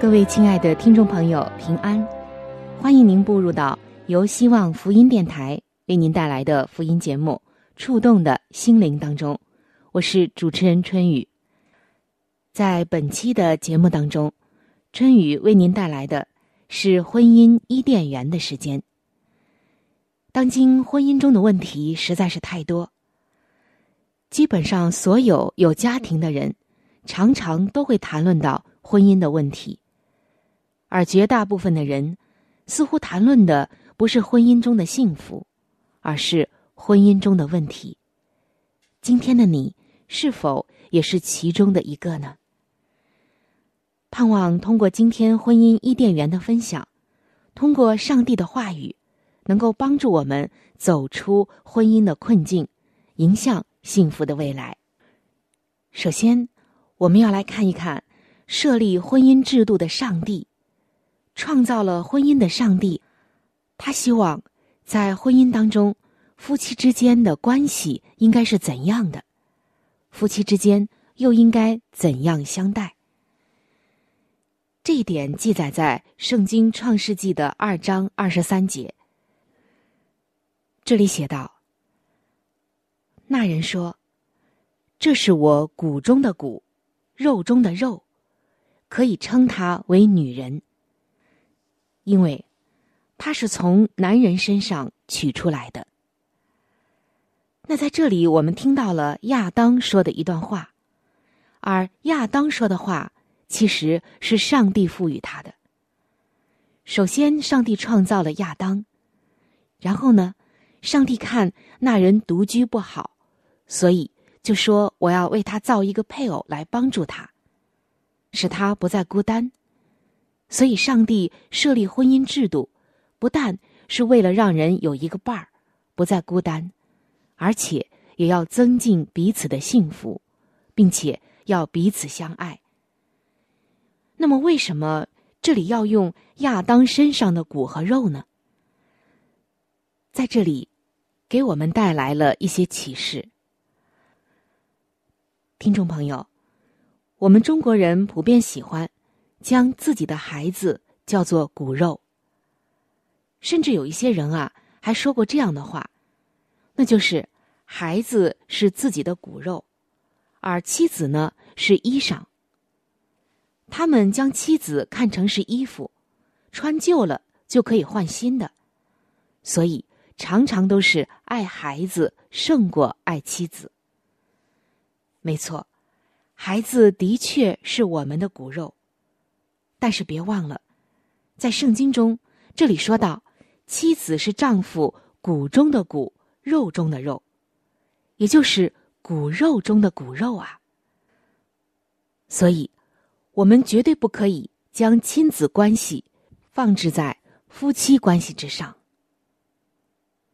各位亲爱的听众朋友，平安！欢迎您步入到由希望福音电台为您带来的福音节目。触动的心灵当中，我是主持人春雨。在本期的节目当中，春雨为您带来的是婚姻伊甸园的时间。当今婚姻中的问题实在是太多，基本上所有有家庭的人，常常都会谈论到婚姻的问题，而绝大部分的人似乎谈论的不是婚姻中的幸福，而是。婚姻中的问题，今天的你是否也是其中的一个呢？盼望通过今天婚姻伊甸园的分享，通过上帝的话语，能够帮助我们走出婚姻的困境，迎向幸福的未来。首先，我们要来看一看设立婚姻制度的上帝，创造了婚姻的上帝，他希望在婚姻当中。夫妻之间的关系应该是怎样的？夫妻之间又应该怎样相待？这一点记载在《圣经·创世纪》的二章二十三节。这里写道：“那人说，这是我骨中的骨，肉中的肉，可以称她为女人，因为他是从男人身上取出来的。”那在这里，我们听到了亚当说的一段话，而亚当说的话其实是上帝赋予他的。首先，上帝创造了亚当，然后呢，上帝看那人独居不好，所以就说我要为他造一个配偶来帮助他，使他不再孤单。所以，上帝设立婚姻制度，不但是为了让人有一个伴儿，不再孤单。而且也要增进彼此的幸福，并且要彼此相爱。那么，为什么这里要用亚当身上的骨和肉呢？在这里，给我们带来了一些启示。听众朋友，我们中国人普遍喜欢将自己的孩子叫做骨肉，甚至有一些人啊，还说过这样的话。那就是孩子是自己的骨肉，而妻子呢是衣裳。他们将妻子看成是衣服，穿旧了就可以换新的，所以常常都是爱孩子胜过爱妻子。没错，孩子的确是我们的骨肉，但是别忘了，在圣经中这里说到，妻子是丈夫骨中的骨。肉中的肉，也就是骨肉中的骨肉啊。所以，我们绝对不可以将亲子关系放置在夫妻关系之上。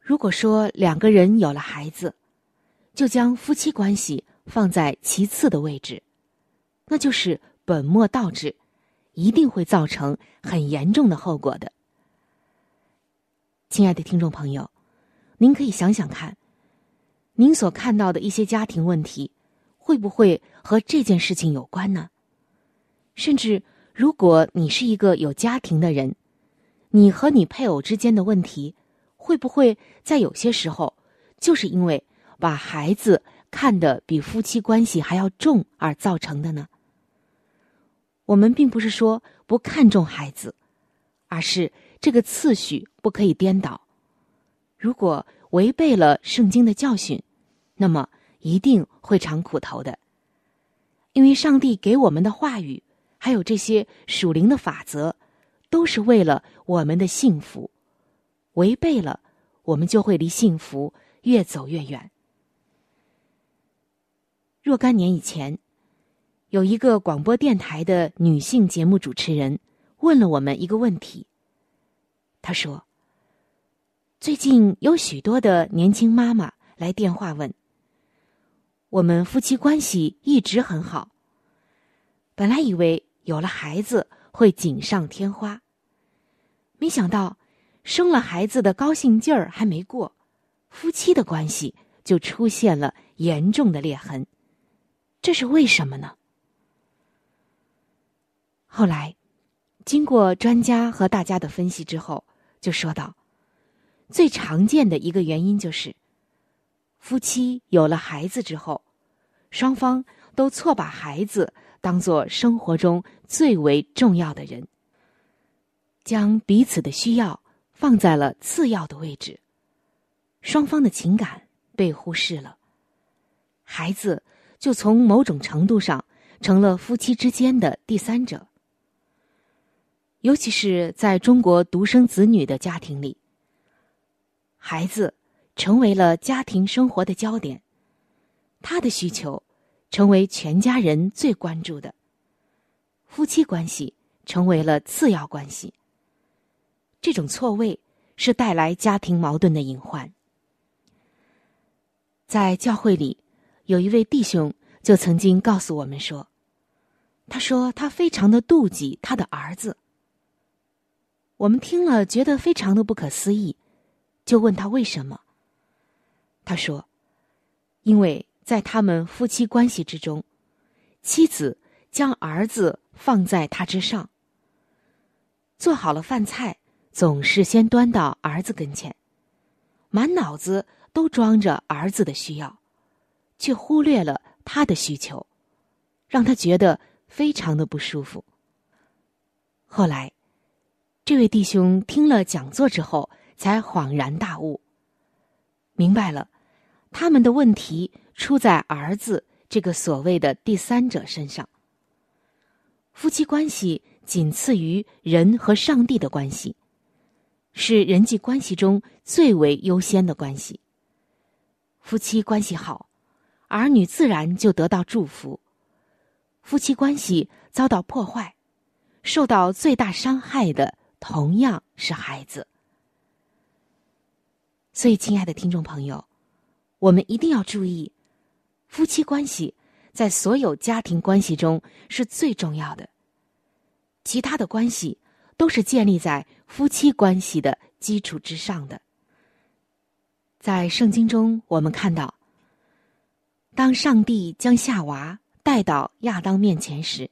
如果说两个人有了孩子，就将夫妻关系放在其次的位置，那就是本末倒置，一定会造成很严重的后果的。亲爱的听众朋友。您可以想想看，您所看到的一些家庭问题，会不会和这件事情有关呢？甚至，如果你是一个有家庭的人，你和你配偶之间的问题，会不会在有些时候，就是因为把孩子看得比夫妻关系还要重而造成的呢？我们并不是说不看重孩子，而是这个次序不可以颠倒。如果违背了圣经的教训，那么一定会尝苦头的。因为上帝给我们的话语，还有这些属灵的法则，都是为了我们的幸福。违背了，我们就会离幸福越走越远。若干年以前，有一个广播电台的女性节目主持人问了我们一个问题。她说：“最近有许多的年轻妈妈来电话问。”我们夫妻关系一直很好。本来以为有了孩子会锦上添花，没想到生了孩子的高兴劲儿还没过，夫妻的关系就出现了严重的裂痕。这是为什么呢？后来，经过专家和大家的分析之后，就说到，最常见的一个原因就是。夫妻有了孩子之后，双方都错把孩子当做生活中最为重要的人，将彼此的需要放在了次要的位置，双方的情感被忽视了，孩子就从某种程度上成了夫妻之间的第三者。尤其是在中国独生子女的家庭里，孩子。成为了家庭生活的焦点，他的需求成为全家人最关注的，夫妻关系成为了次要关系。这种错位是带来家庭矛盾的隐患。在教会里，有一位弟兄就曾经告诉我们说：“他说他非常的妒忌他的儿子。”我们听了觉得非常的不可思议，就问他为什么。他说：“因为在他们夫妻关系之中，妻子将儿子放在他之上。做好了饭菜，总是先端到儿子跟前，满脑子都装着儿子的需要，却忽略了他的需求，让他觉得非常的不舒服。后来，这位弟兄听了讲座之后，才恍然大悟，明白了。”他们的问题出在儿子这个所谓的第三者身上。夫妻关系仅次于人和上帝的关系，是人际关系中最为优先的关系。夫妻关系好，儿女自然就得到祝福；夫妻关系遭到破坏，受到最大伤害的同样是孩子。所以，亲爱的听众朋友。我们一定要注意，夫妻关系在所有家庭关系中是最重要的。其他的关系都是建立在夫妻关系的基础之上的。在圣经中，我们看到，当上帝将夏娃带到亚当面前时，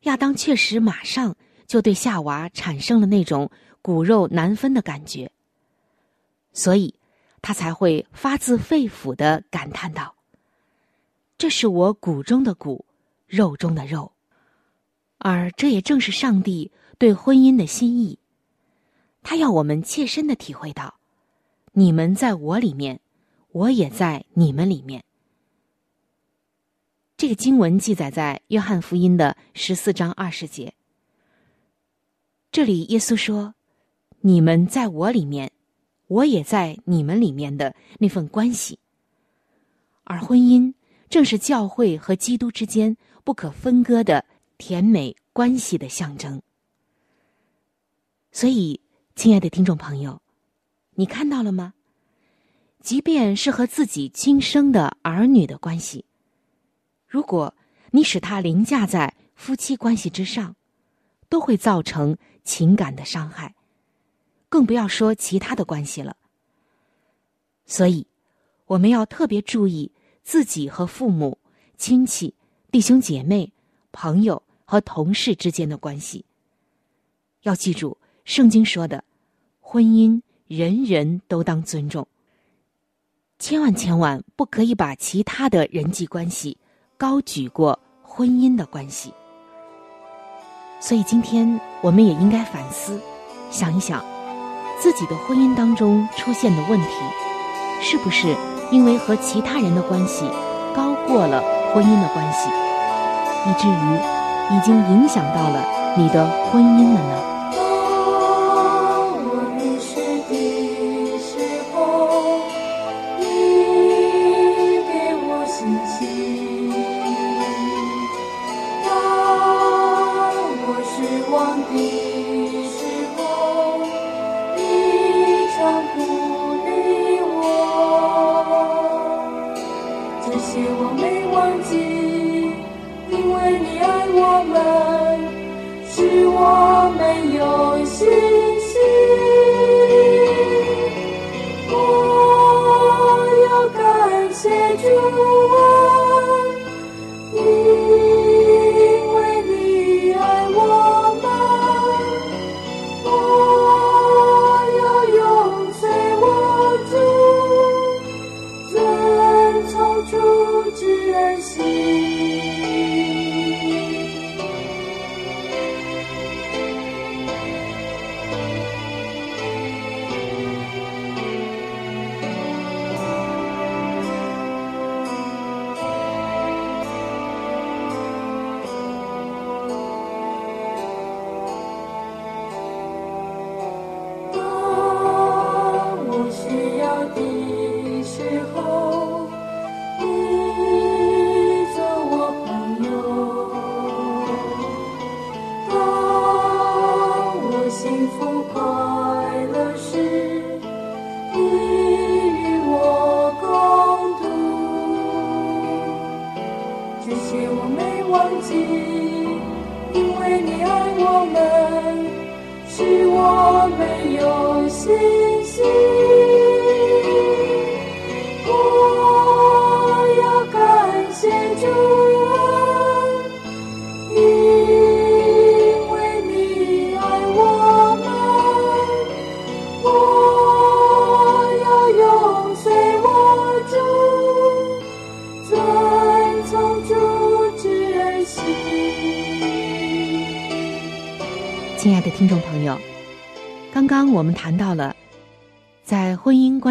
亚当确实马上就对夏娃产生了那种骨肉难分的感觉，所以。他才会发自肺腑的感叹道：“这是我骨中的骨，肉中的肉。”而这也正是上帝对婚姻的心意。他要我们切身的体会到：“你们在我里面，我也在你们里面。”这个经文记载在约翰福音的十四章二十节。这里耶稣说：“你们在我里面。”我也在你们里面的那份关系，而婚姻正是教会和基督之间不可分割的甜美关系的象征。所以，亲爱的听众朋友，你看到了吗？即便是和自己亲生的儿女的关系，如果你使他凌驾在夫妻关系之上，都会造成情感的伤害。更不要说其他的关系了。所以，我们要特别注意自己和父母、亲戚、弟兄姐妹、朋友和同事之间的关系。要记住，圣经说的，婚姻人人都当尊重。千万千万不可以把其他的人际关系高举过婚姻的关系。所以今天我们也应该反思，想一想自己的婚姻当中出现的问题，是不是因为和其他人的关系高过了婚姻的关系，以至于已经影响到了你的婚姻了呢？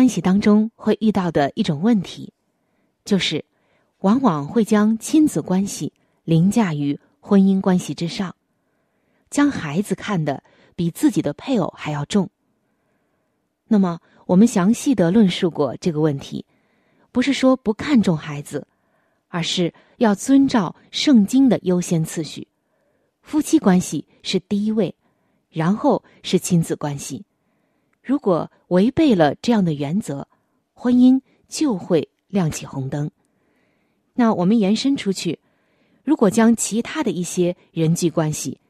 关系当中会遇到的一种问题，就是往往会将亲子关系凌驾于婚姻关系之上，将孩子看得比自己的配偶还要重。那么，我们详细的论述过这个问题，不是说不看重孩子，而是要遵照圣经的优先次序。夫妻关系是第一位，然后是亲子关系。如果违背了这样的原则，婚姻就会亮起红灯。那我们延伸出去，如果将其他的一些人际关系、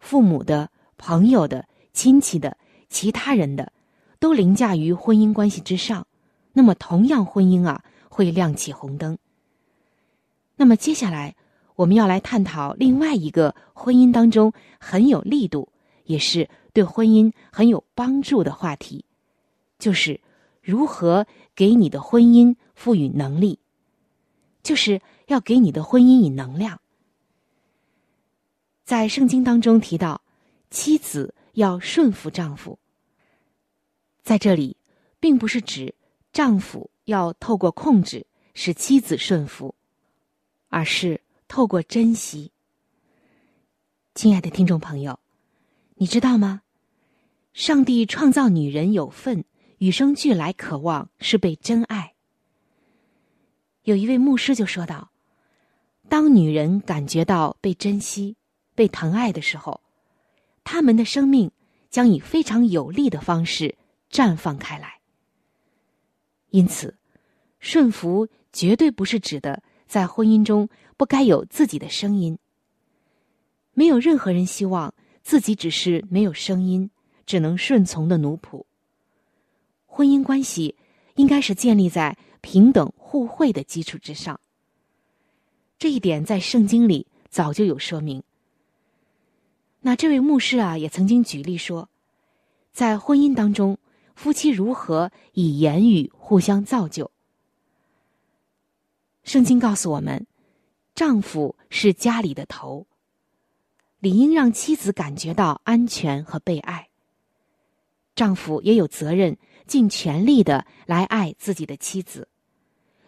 父母的、朋友的、亲戚的、其他人的，都凌驾于婚姻关系之上，那么同样婚姻啊会亮起红灯。那么接下来。我们要来探讨另外一个婚姻当中很有力度，也是对婚姻很有帮助的话题，就是如何给你的婚姻赋予能力，就是要给你的婚姻以能量。在圣经当中提到，妻子要顺服丈夫，在这里并不是指丈夫要透过控制使妻子顺服，而是。透过珍惜，亲爱的听众朋友，你知道吗？上帝创造女人有份，与生俱来渴望是被真爱。有一位牧师就说道：“当女人感觉到被珍惜、被疼爱的时候，她们的生命将以非常有力的方式绽放开来。因此，顺服绝对不是指的在婚姻中。”不该有自己的声音。没有任何人希望自己只是没有声音、只能顺从的奴仆。婚姻关系应该是建立在平等互惠的基础之上。这一点在圣经里早就有说明。那这位牧师啊，也曾经举例说，在婚姻当中，夫妻如何以言语互相造就。圣经告诉我们。丈夫是家里的头，《理应让妻子感觉到安全和被爱。丈夫也有责任尽全力的来爱自己的妻子，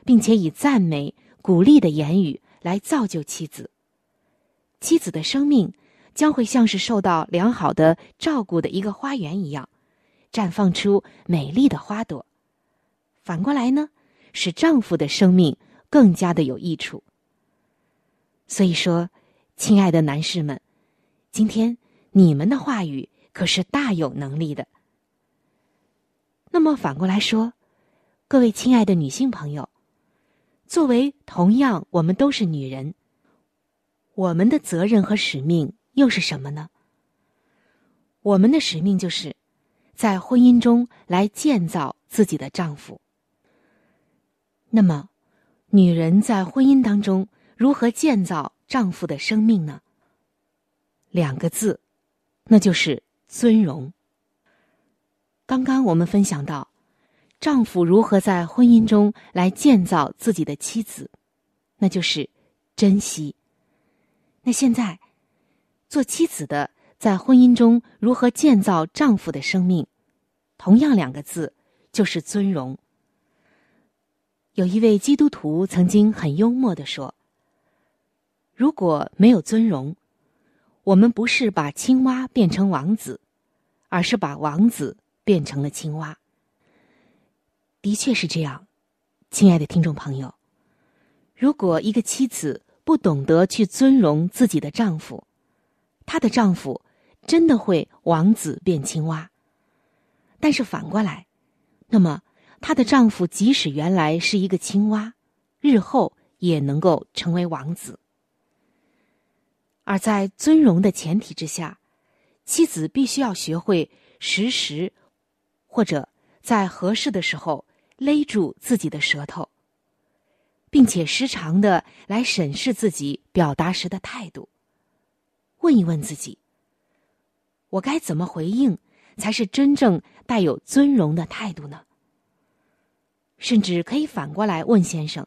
并且以赞美、鼓励的言语来造就妻子。妻子的生命将会像是受到良好的照顾的一个花园一样，绽放出美丽的花朵。反过来呢，使丈夫的生命更加的有益处。所以说，亲爱的男士们，今天你们的话语可是大有能力的。那么反过来说，各位亲爱的女性朋友，作为同样我们都是女人，我们的责任和使命又是什么呢？我们的使命就是在婚姻中来建造自己的丈夫。那么，女人在婚姻当中。如何建造丈夫的生命呢？两个字，那就是尊荣。刚刚我们分享到，丈夫如何在婚姻中来建造自己的妻子，那就是珍惜。那现在，做妻子的在婚姻中如何建造丈夫的生命？同样两个字，就是尊荣。有一位基督徒曾经很幽默的说。如果没有尊荣，我们不是把青蛙变成王子，而是把王子变成了青蛙。的确是这样，亲爱的听众朋友。如果一个妻子不懂得去尊荣自己的丈夫，她的丈夫真的会王子变青蛙。但是反过来，那么她的丈夫即使原来是一个青蛙，日后也能够成为王子。而在尊荣的前提之下，妻子必须要学会时时，或者在合适的时候勒住自己的舌头，并且时常的来审视自己表达时的态度，问一问自己：我该怎么回应才是真正带有尊荣的态度呢？甚至可以反过来问先生：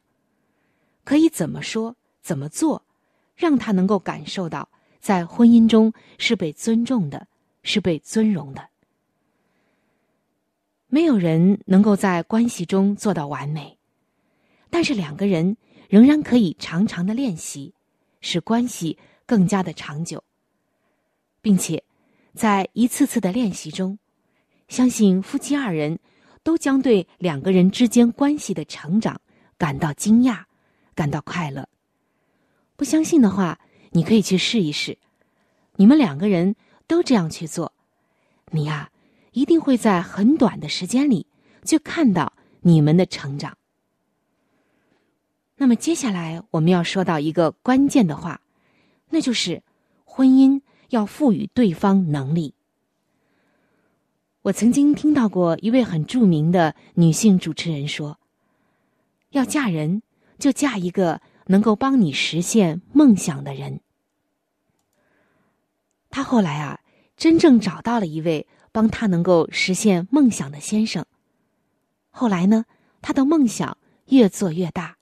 可以怎么说、怎么做？让他能够感受到，在婚姻中是被尊重的，是被尊荣的。没有人能够在关系中做到完美，但是两个人仍然可以常常的练习，使关系更加的长久，并且在一次次的练习中，相信夫妻二人都将对两个人之间关系的成长感到惊讶，感到快乐。不相信的话，你可以去试一试。你们两个人都这样去做，你呀，一定会在很短的时间里就看到你们的成长。那么接下来我们要说到一个关键的话，那就是婚姻要赋予对方能力。我曾经听到过一位很著名的女性主持人说：“要嫁人，就嫁一个。”能够帮你实现梦想的人，他后来啊，真正找到了一位帮他能够实现梦想的先生。后来呢，她的梦想越做越大。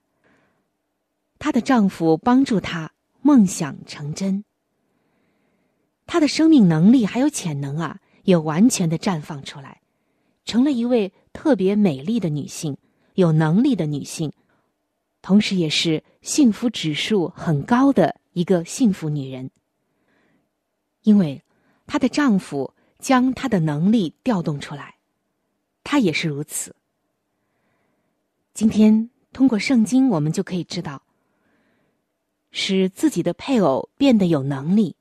她的丈夫帮助她梦想成真，她的生命能力还有潜能啊，也完全的绽放出来，成了一位特别美丽的女性，有能力的女性。同时，也是幸福指数很高的一个幸福女人，因为她的丈夫将她的能力调动出来，她也是如此。今天通过圣经，我们就可以知道，使自己的配偶变得有能力，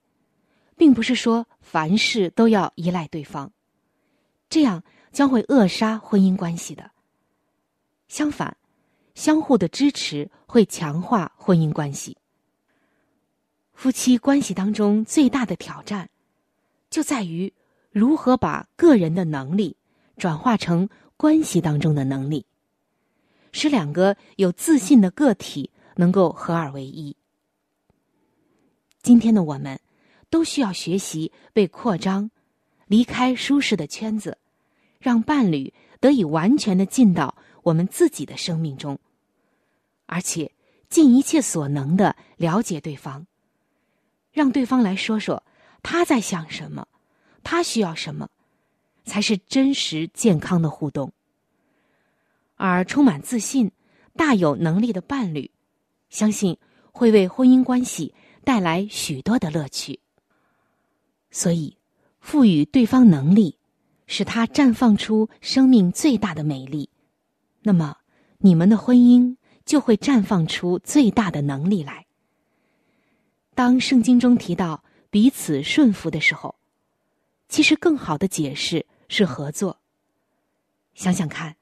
并不是说凡事都要依赖对方，这样将会扼杀婚姻关系的。相反。相互的支持会强化婚姻关系。夫妻关系当中最大的挑战，就在于如何把个人的能力转化成关系当中的能力，使两个有自信的个体能够合二为一。今天的我们，都需要学习被扩张，离开舒适的圈子，让伴侣得以完全的进到我们自己的生命中。而且尽一切所能的了解对方，让对方来说说他在想什么，他需要什么，才是真实健康的互动。而充满自信、大有能力的伴侣，相信会为婚姻关系带来许多的乐趣。所以，赋予对方能力，使他绽放出生命最大的美丽，那么你们的婚姻就会绽放出最大的能力来。当圣经中提到彼此顺服的时候，其实更好的解释是合作。想想看，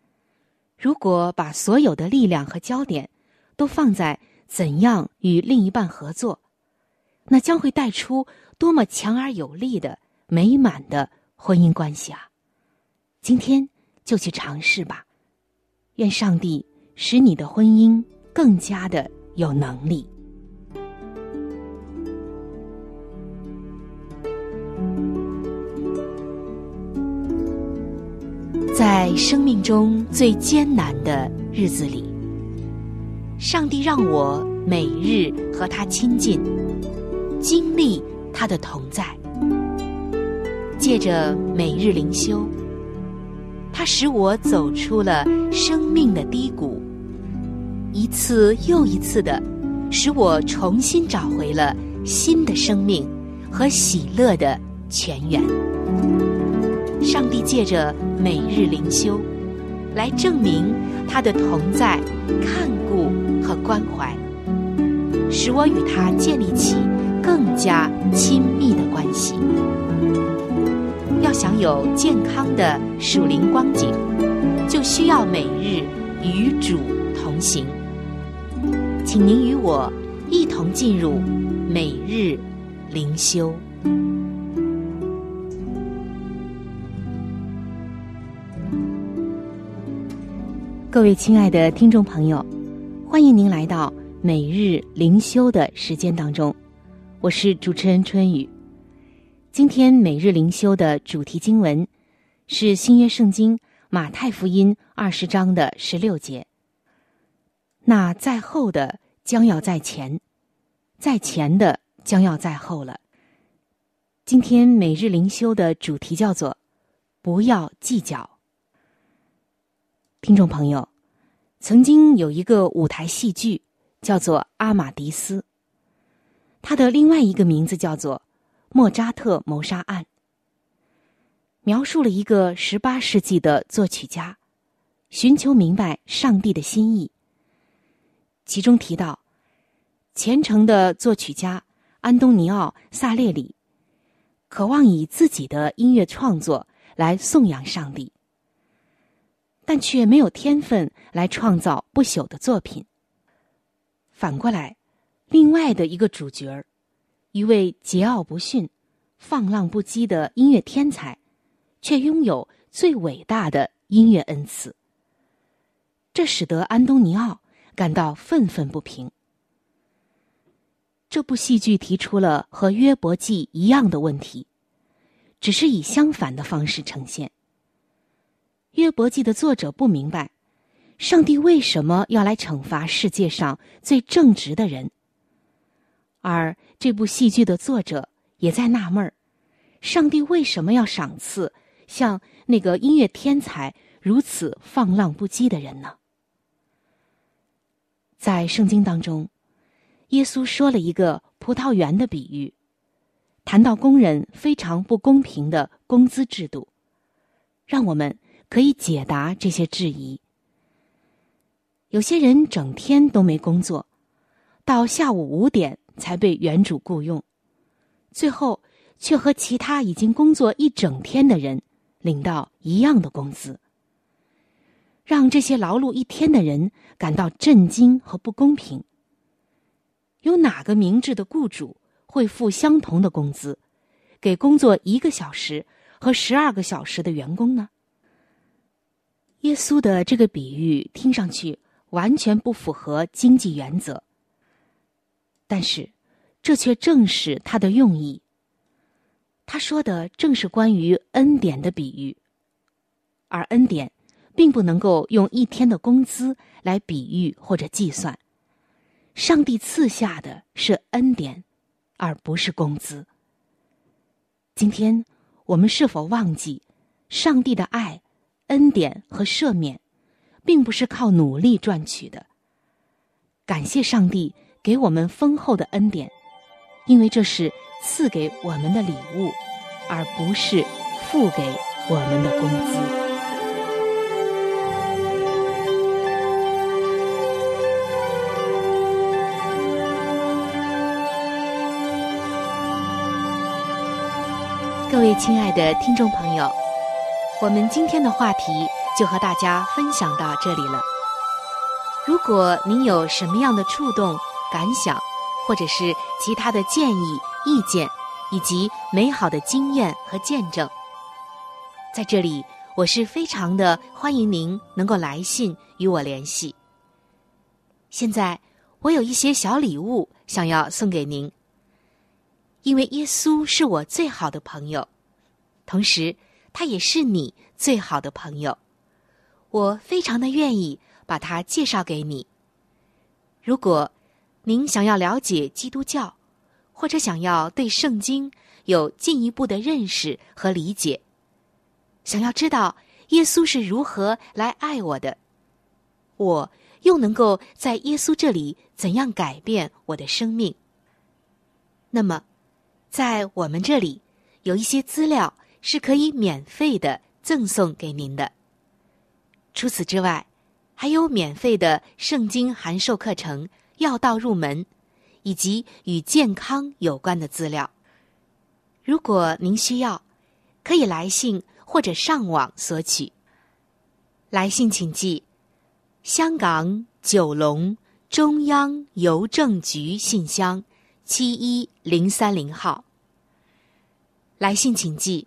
如果把所有的力量和焦点都放在怎样与另一半合作，那将会带出多么强而有力的美满的婚姻关系啊！今天就去尝试吧，愿上帝使你的婚姻更加的有能力。在生命中最艰难的日子里，上帝让我每日和他亲近，经历他的同在。借着每日灵修，他使我走出了生命的低谷，一次又一次的使我重新找回了新的生命和喜乐的泉源。上帝借着每日灵修，来证明他的同在、看顾和关怀，使我与他建立起更加亲密的关系。要想有健康的属灵光景，就需要每日与主同行。请您与我一同进入每日灵修。各位亲爱的听众朋友，欢迎您来到每日灵修的时间当中，我是主持人春雨。今天每日灵修的主题经文是新约圣经马太福音二十章的十六节。那在后的将要在前，在前的将要在后了。今天每日灵修的主题叫做“不要计较”。听众朋友，曾经有一个舞台戏剧叫做《阿玛迪斯》，它的另外一个名字叫做《莫扎特谋杀案》，描述了一个十八世纪的作曲家寻求明白上帝的心意。其中提到，虔诚的作曲家安东尼奥·萨列里，渴望以自己的音乐创作来颂扬上帝。但却没有天分来创造不朽的作品。反过来，另外的一个主角儿，一位桀骜不驯、放浪不羁的音乐天才，却拥有最伟大的音乐恩赐。这使得安东尼奥感到愤愤不平。这部戏剧提出了和约伯记一样的问题，只是以相反的方式呈现。约伯记的作者不明白，上帝为什么要来惩罚世界上最正直的人。而这部戏剧的作者也在纳闷儿：上帝为什么要赏赐像那个音乐天才如此放浪不羁的人呢？在圣经当中，耶稣说了一个葡萄园的比喻，谈到工人非常不公平的工资制度，让我们。可以解答这些质疑。有些人整天都没工作，到下午五点才被原主雇佣，最后却和其他已经工作一整天的人领到一样的工资，让这些劳碌一天的人感到震惊和不公平。有哪个明智的雇主会付相同的工资，给工作一个小时和十二个小时的员工呢？耶稣的这个比喻听上去完全不符合经济原则，但是这却正是他的用意。他说的正是关于恩典的比喻，而恩典并不能够用一天的工资来比喻或者计算。上帝赐下的是恩典，而不是工资。今天我们是否忘记，上帝的爱、恩典和赦免，并不是靠努力赚取的？感谢上帝给我们丰厚的恩典，因为这是赐给我们的礼物，而不是付给我们的工资。亲爱的听众朋友，我们今天的话题就和大家分享到这里了。如果您有什么样的触动、感想，或者是其他的建议、意见，以及美好的经验和见证，在这里我是非常的欢迎您能够来信与我联系。现在我有一些小礼物想要送给您。因为耶稣是我最好的朋友，同时他也是你最好的朋友，我非常的愿意把他介绍给你。如果您想要了解基督教，或者想要对圣经有进一步的认识和理解，想要知道耶稣是如何来爱我的，我又能够在耶稣这里怎样改变我的生命，那么。在我们这里，有一些资料是可以免费的赠送给您的。除此之外，还有免费的圣经函授课程、要道入门，以及与健康有关的资料。如果您需要，可以来信或者上网索取。来信请寄：香港九龙中央邮政局信箱。七一零三零号。来信请寄：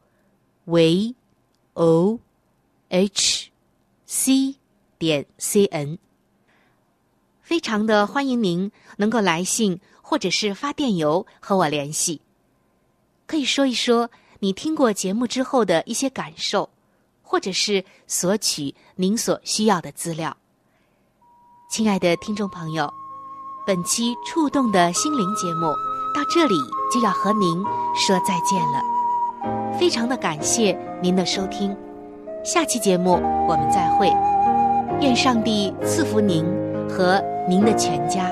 ，v o h c 点 c n。非常的欢迎您能够来信或者是发电邮和我联系，可以说一说你听过节目之后的一些感受，或者是索取您所需要的资料。亲爱的听众朋友。本期触动的心灵节目到这里就要和您说再见了，非常的感谢您的收听，下期节目我们再会，愿上帝赐福您和您的全家。